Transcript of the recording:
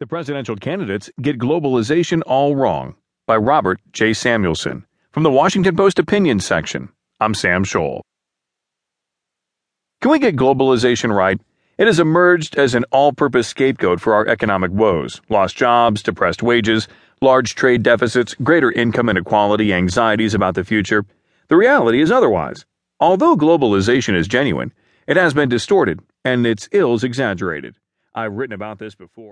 The Presidential Candidates Get Globalization All Wrong by Robert J. Samuelson. From the Washington Post Opinion section. I'm Sam Scholl. Can we get globalization right? It has emerged as an all purpose scapegoat for our economic woes lost jobs, depressed wages, large trade deficits, greater income inequality, anxieties about the future. The reality is otherwise. Although globalization is genuine, it has been distorted and its ills exaggerated. I've written about this before.